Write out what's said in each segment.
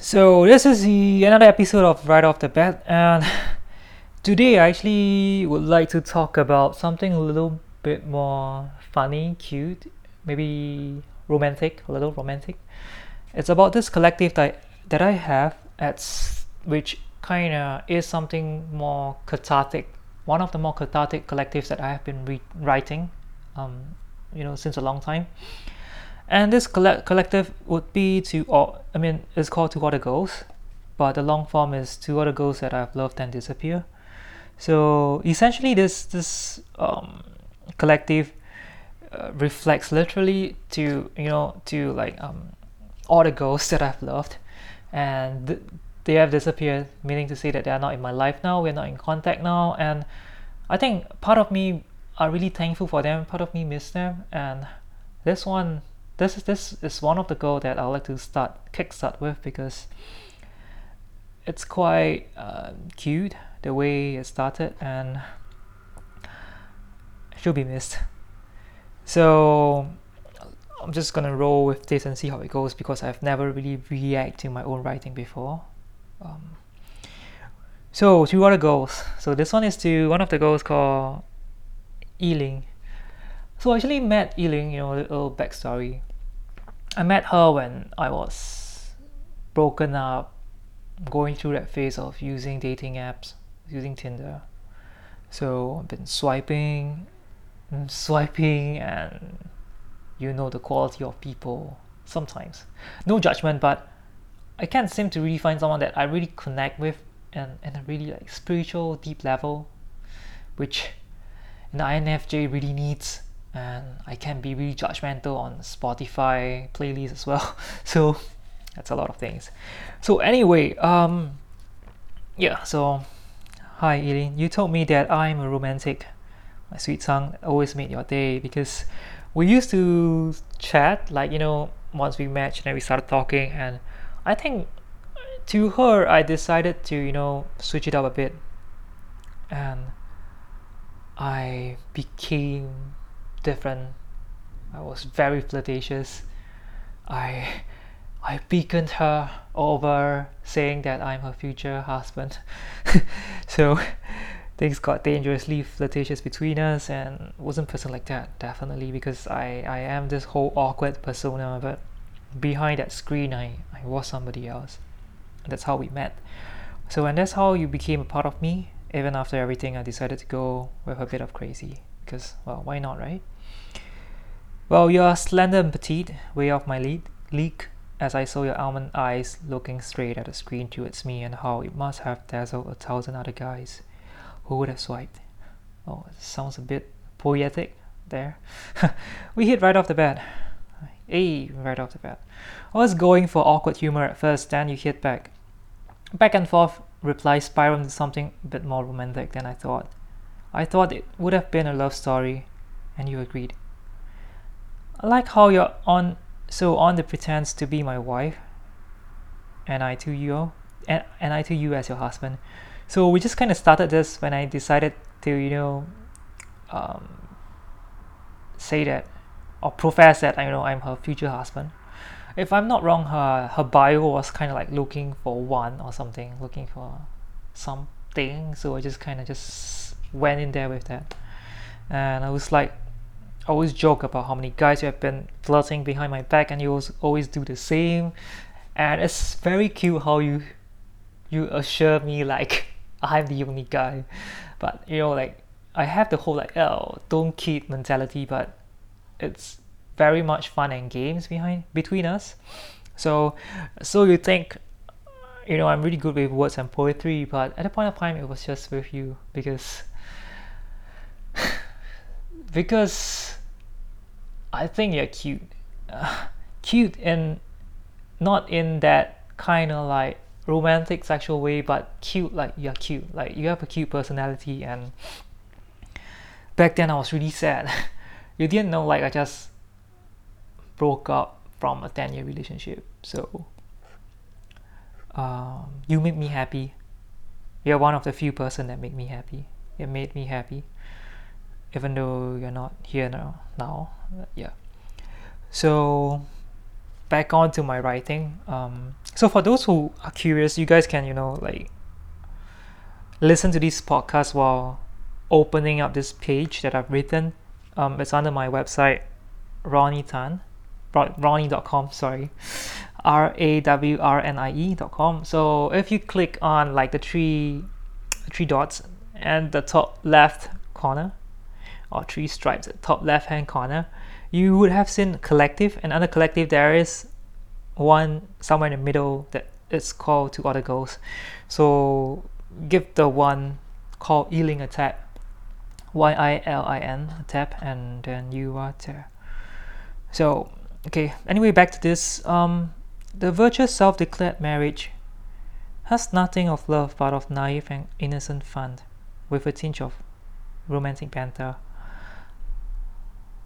So this is the another episode of Rye Off the Bat, and today I actually would like to talk about something a little bit more funny, cute, maybe romantic, a little romantic. It's about this collective that that I have at which kind of is something more cathartic. One of the more cathartic collectives that I have been re- writing, um, you know, since a long time and this collect- collective would be to all i mean it's called to other girls but the long form is to other girls that i've loved and disappear. So essentially this this um, collective uh, reflects literally to you know to like um, all the girls that i've loved. And th- they have disappeared meaning to say that they are not in my life now we're not in contact now. And i think part of me are really thankful for them part of me miss them. And this one this is this is one of the goal that I like to start kickstart with because it's quite uh, cute the way it started and should be missed. So I'm just gonna roll with this and see how it goes because I've never really reacted to my own writing before. Um, so two other goals. So this one is to one of the goals called Yilin. So I actually met Yilin, you know, a little backstory. I met her when I was broken up, going through that phase of using dating apps, using Tinder. So I've been swiping, mm, swiping, and you know the quality of people sometimes. No judgment, but I can't seem to really find someone that I really connect with and, and a really like spiritual deep level, which an INFJ really needs and I can be really judgmental on Spotify playlists as well. So that's a lot of things. So anyway, um, yeah. So hi, Yilin. You told me that I'm a romantic. My sweet tongue always made your day because we used to chat like you know once we matched and then we started talking and I think to her I decided to you know switch it up a bit and I became different. I was very flirtatious. I I beaconed her over saying that I'm her future husband. so things got dangerously flirtatious between us and wasn't person like that definitely because I, I am this whole awkward persona but behind that screen I, I was somebody else. That's how we met. So and that's how you became a part of me. Even after everything I decided to go with a bit of crazy. Because well why not right? Well, you are slender and petite, way off my lead, league, as I saw your almond eyes looking straight at the screen towards me and how it must have dazzled a thousand other guys who would have swiped. Oh, it sounds a bit poetic there. we hit right off the bat. Hey, right off the bat. I was going for awkward humor at first, then you hit back. Back and forth, reply spiraled into something a bit more romantic than I thought. I thought it would have been a love story, and you agreed. I like how you're on so on the pretense to be my wife, and I to you, and, and I to you as your husband. So we just kind of started this when I decided to you know um, say that or profess that you know I'm her future husband. If I'm not wrong, her her bio was kind of like looking for one or something, looking for something. So I just kind of just went in there with that, and I was like always joke about how many guys you have been flirting behind my back and you always do the same. And it's very cute how you you assure me like i'm the only guy. But you know like i have the whole like oh don't kid mentality but it's very much fun and games behind between us. So so you think you know i'm really good with words and poetry but at the point of time it was just with you because because I think you're cute. Uh, cute and not in that kind of like romantic sexual way, but cute like you're cute. Like you have a cute personality and back then I was really sad. you didn't know like I just broke up from a 10 year relationship. So um, you made me happy. You're one of the few person that made me happy. You made me happy even though you're not here now now yeah so back on to my writing. Um, so for those who are curious, you guys can you know like listen to this podcast while opening up this page that I've written. Um, it's under my website, Rawnie Tan, rawrnie.com. Sorry, R A W R N I E.com. So if you click on like the three three dots and the top left corner or three stripes at top left hand corner, you would have seen collective and under collective there is one somewhere in the middle that is called to other goals. So give the one called Yilin a tap. Y I L I N a tap and then you are there. So okay, anyway back to this. Um the virtuous self declared marriage has nothing of love but of naive and innocent fun, with a tinge of romantic banter.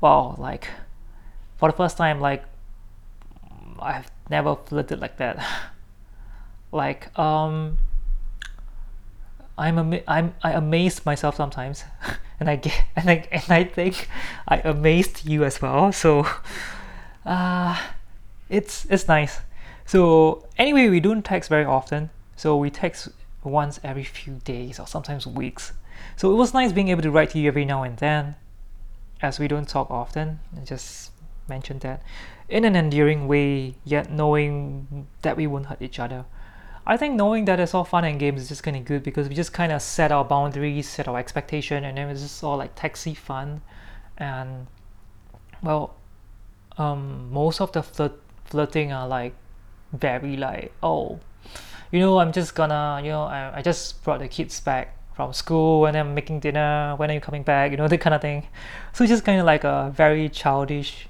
Wow, like for the first time, like I've never flirted like that. like um, I'm ama- I'm I amaze myself sometimes, and I get and I and I think I amazed you as well. So, uh, it's it's nice. So anyway, we don't text very often. So we text once every few days or sometimes weeks. So it was nice being able to write to you every now and then, as we don't talk often. I just mentioned that in an endearing way, yet knowing that we won't hurt each other. I think knowing that it's all fun and games is just kind of good because we just kind of set our boundaries, set our expectation, and then it's just all like taxi fun. And well, um, most of the flirt flirting are like very like oh you know, I'm just gonna, you know, I, I just brought the kids back from school and I'm making dinner. When are you coming back? You know, that kind of thing. So it's just kind of like a very childish,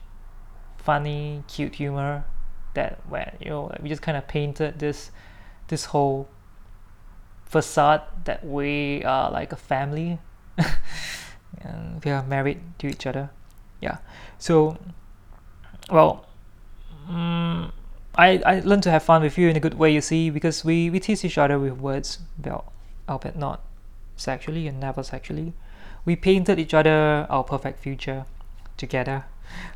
funny, cute humor that when you know we just kind of painted this this whole facade that we are like a family and we are married to each other. Yeah. So, well. Um, I, I learned to have fun with you in a good way, you see, because we, we tease each other with words, well, albeit not sexually and never sexually. We painted each other our perfect future together.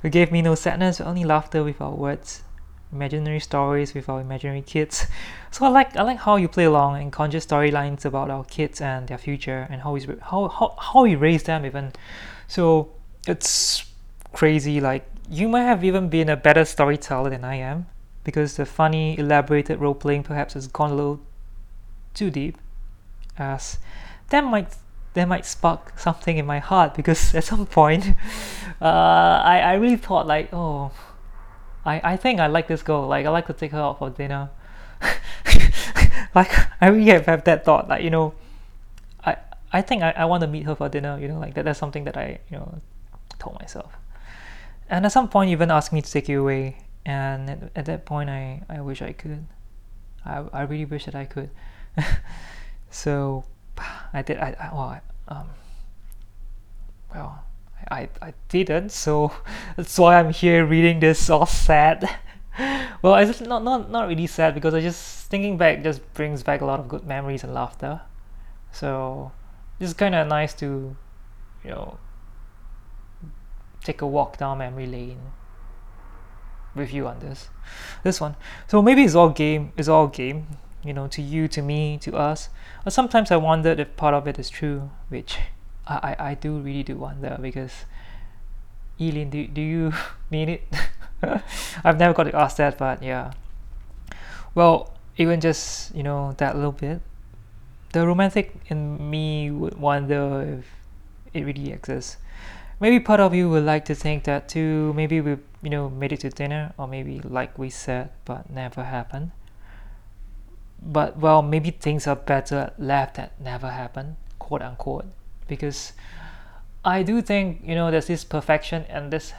We gave me no sadness, only laughter with our words, imaginary stories with our imaginary kids. So I like I like how you play along and conjure storylines about our kids and their future and how we how how how we raise them even. So it's crazy. Like you might have even been a better storyteller than I am because the funny, elaborated role playing perhaps has gone a little too deep, as that might that might spark something in my heart because at some point, uh, I I really thought like oh, I I think I like this girl. Like I like to take her out for dinner, like I really have, have that thought. Like you know, I I think I, I want to meet her for dinner you know like that that's something that I you know told myself, and at some point you even asked me to take you away. And at, at that point I, I wish I could. I, I really wish that I could. So I did I, I well um well I, I didn't so that's why I'm here reading this all sad. Well it's not not not really sad because I just thinking back just brings back a lot of good memories and laughter. So it's kind of nice to you know take a walk down memory lane review on this this one. So maybe it's all game it's all game you know to you to me to us. But sometimes i wondered if part of it is true which i i, I do really do wonder because Yilin, do, do you mean it? I've never got to ask that but yeah. Well even just you know that little bit the romantic in me would wonder if it really exists. Maybe part of you would like to think that too. Maybe we you know made it to dinner or maybe like we said but never happened but well maybe things are better left that never happened quote unquote because i do think you know there's this perfection and this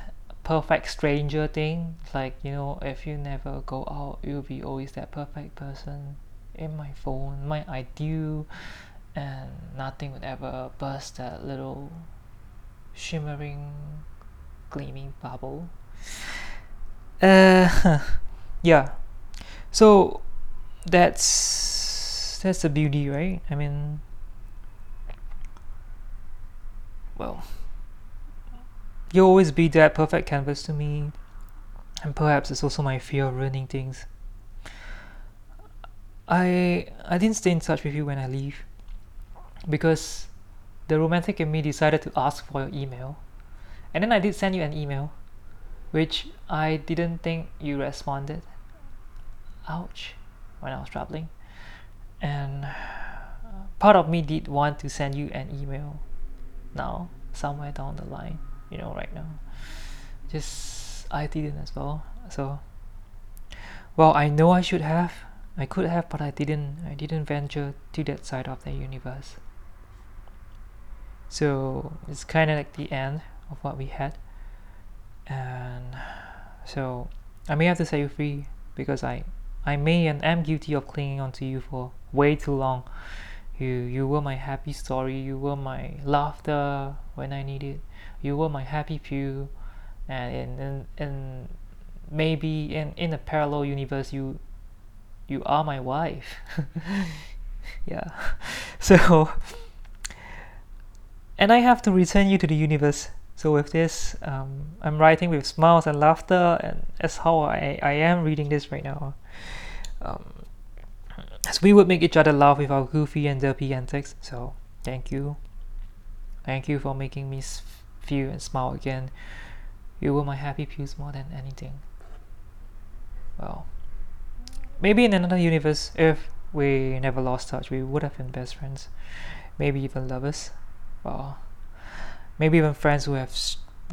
perfect stranger thing like you know if you never go out you'll be always that perfect person in my phone my ideal and nothing would ever burst that little shimmering, gleaming bubble. Uh, yeah. So that's that's the beauty, right? I mean, well, you'll always be that perfect canvas to me. and perhaps it's also my fear of ruining things. I I didn't stay in touch with you when I leave because the romantic in me decided to ask for your email. And then I did send you an email which I didn't think you responded. Ouch, when I was traveling. And uh, part of me did want to send you an email now, somewhere down the line, you know, right now. Just I didn't as well. So, well, I know I should have. I could have, but I didn't. I didn't venture to that side of the universe. So it's kind of like the end of what we had, and so I may have to set you free because I, I may and am guilty of clinging on to you for way too long. You you were my happy story. You were my laughter when I needed. You were my happy pew, and in in, in maybe in in a parallel universe you you are my wife. yeah, so and I have to return you to the universe. So with this, um, I'm writing with smiles and laughter, and that's how I, I am reading this right now. Um, as we would make each other laugh with our goofy and derpy antics. So thank you, thank you for making me feel and smile again. You were my happy pews more than anything. Well, maybe in another universe, if we never lost touch, we would have been best friends, maybe even lovers well, maybe even friends who have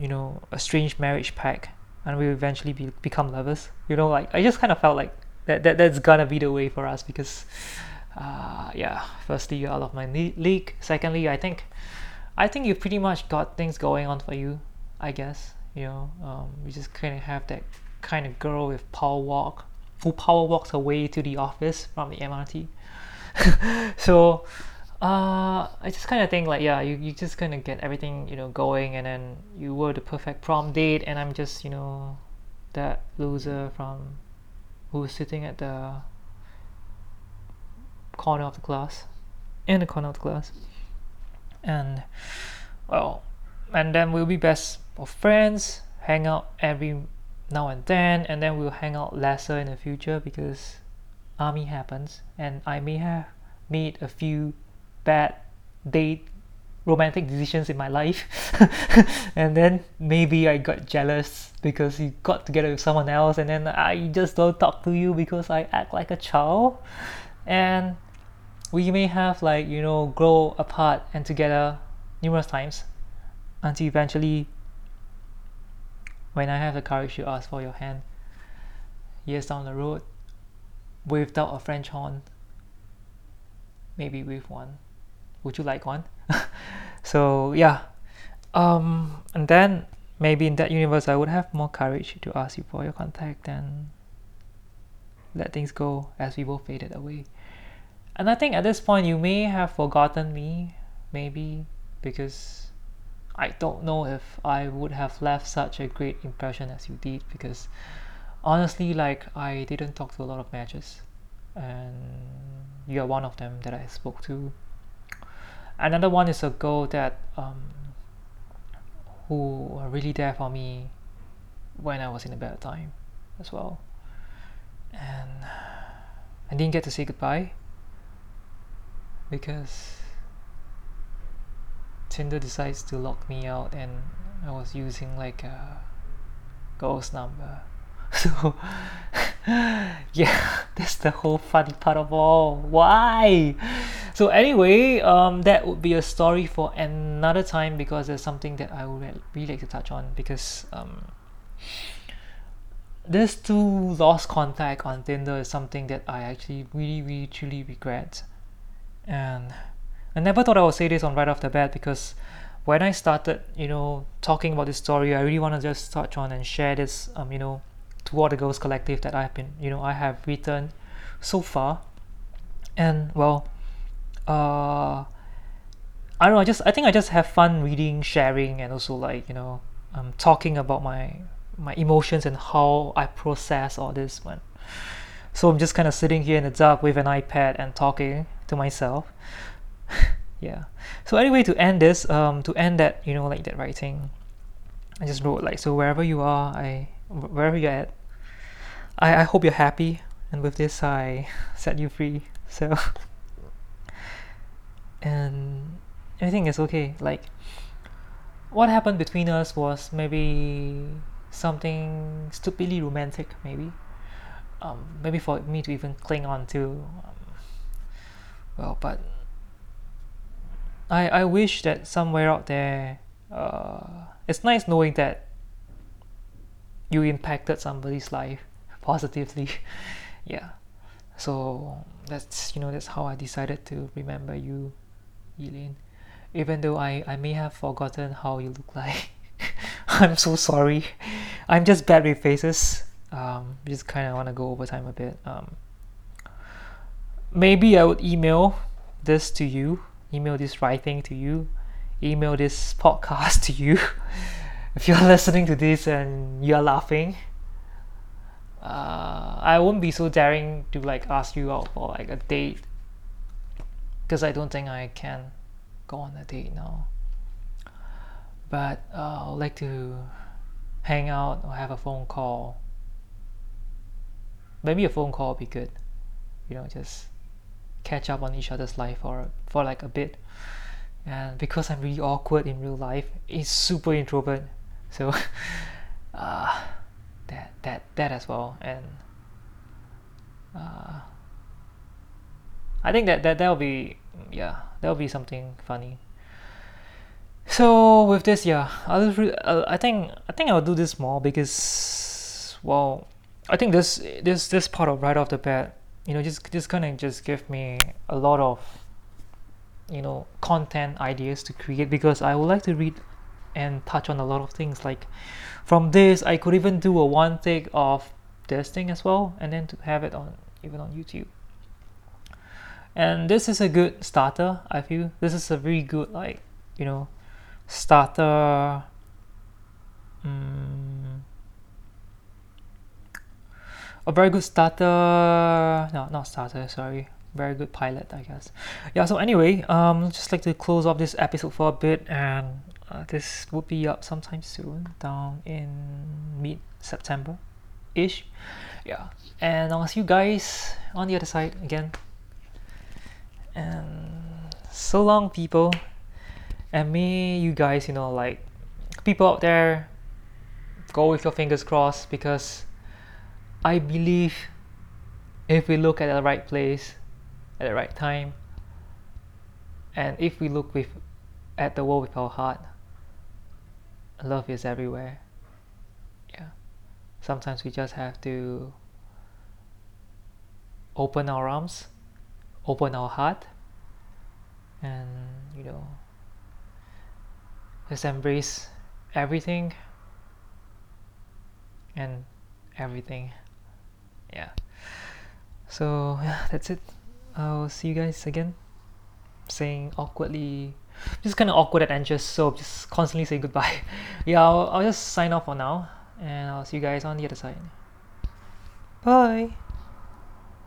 you know a strange marriage pact and we eventually be, become lovers. You know like i just kind of felt like that, that that's gonna be the way for us because uh, yeah firstly you're out of my league. Secondly i think i think you pretty much got things going on for you i guess you know um, we just kind of have that kind of girl with power walk who power walks away to the office from the mrt so uh, I just kind of think like yeah, you, you just kind of get everything you know going, and then you were the perfect prom date, and I'm just you know that loser from who's sitting at the corner of the class, in the corner of the class, and well, and then we'll be best of friends, hang out every now and then, and then we'll hang out lesser in the future because army happens, and I may have made a few bad date romantic decisions in my life. And then maybe I got jealous because you got together with someone else and then I just don't talk to you because I act like a child. And we may have like you know grow apart and together numerous times until eventually when I have the courage to ask for your hand years down the road without a French horn maybe with one would you like one? So yeah. Um, and then maybe in that universe i would have more courage to ask you for your contact and let things go as we both faded away. And i think at this point you may have forgotten me maybe because i don't know if i would have left such a great impression as you did because honestly like i didn't talk to a lot of matches. And you are one of them that i spoke to another one is a girl that um, who were really there for me when I was in a bad time as well. And I didn't get to say goodbye because Tinder decides to lock me out and I was using like a ghost number. So yeah that's the whole funny part of all. Why so anyway um, that would be a story for another time because there's something that i would really like to touch on because um, this two lost contact on tinder is something that i actually really really truly regret. And i never thought i would say this on right off the bat because when i started you know talking about this story i really want to just touch on and share this um, you know to all the girls collective that I've been you know I have written so far. And well uh I don't know I just I think I just have fun reading sharing and also like you know um, talking about my my emotions and how I process all this one so I'm just kind of sitting here in the dark with an iPad and talking to myself. Yeah. So anyway to end this um to end that you know like that writing I just wrote like so wherever you are I wherever you're at I, I hope you're happy. And with this I set you free. So and I think it's okay. Like what happened between us was maybe something stupidly romantic maybe. Um, maybe for me to even cling on to. Um, well but I, I wish that somewhere out there uh, it's nice knowing that you impacted somebody's life positively. Yeah. So that's you know that's how I decided to remember you Even though I, I may have forgotten how you look like. I'm so sorry. I'm just bad with faces. Um, just kind of want to go over time a bit. Um, maybe I would email this to you. Email this writing to you. Email this podcast to you. If you're listening to this and you're laughing uh, I won't be so daring to like ask you out for like a date because I don't think I can go on a date now. But uh, I'd like to hang out or have a phone call. Maybe a phone call would be good. You know just catch up on each other's life for for like a bit. And because I'm really awkward in real life it's super introvert. So uh, that that that as well. And uh, I think that that that'll be yeah that'll be something funny. So with this yeah I'll re- I think I think I'll do this more because well I think this this this part of right off the bat you know just just kind of just give me a lot of you know content ideas to create because I would like to read and touch on a lot of things. Like from this I could even do a one take of this thing as well and then to have it on even on YouTube and this is a good starter I feel. This is a very good like you know starter um, a very good starter no not starter sorry. Very good pilot I guess. Yeah so anyway um just like to close off this episode for a bit and uh, this will be up sometime soon down in mid September ish yeah and I'll see you guys on the other side again and so long people. And may you guys you know like people out there go with your fingers crossed because I believe if we look at the right place at the right time and if we look with at the world with our heart love is everywhere. Yeah. Sometimes we just have to open our arms open our heart and you know just embrace everything and everything. Yeah. So yeah that's it. I'll see you guys again. Saying awkwardly just kind of awkward and anxious so just constantly say goodbye. Yeah I'll, I'll just sign off for now and I'll see you guys on the other side. Bye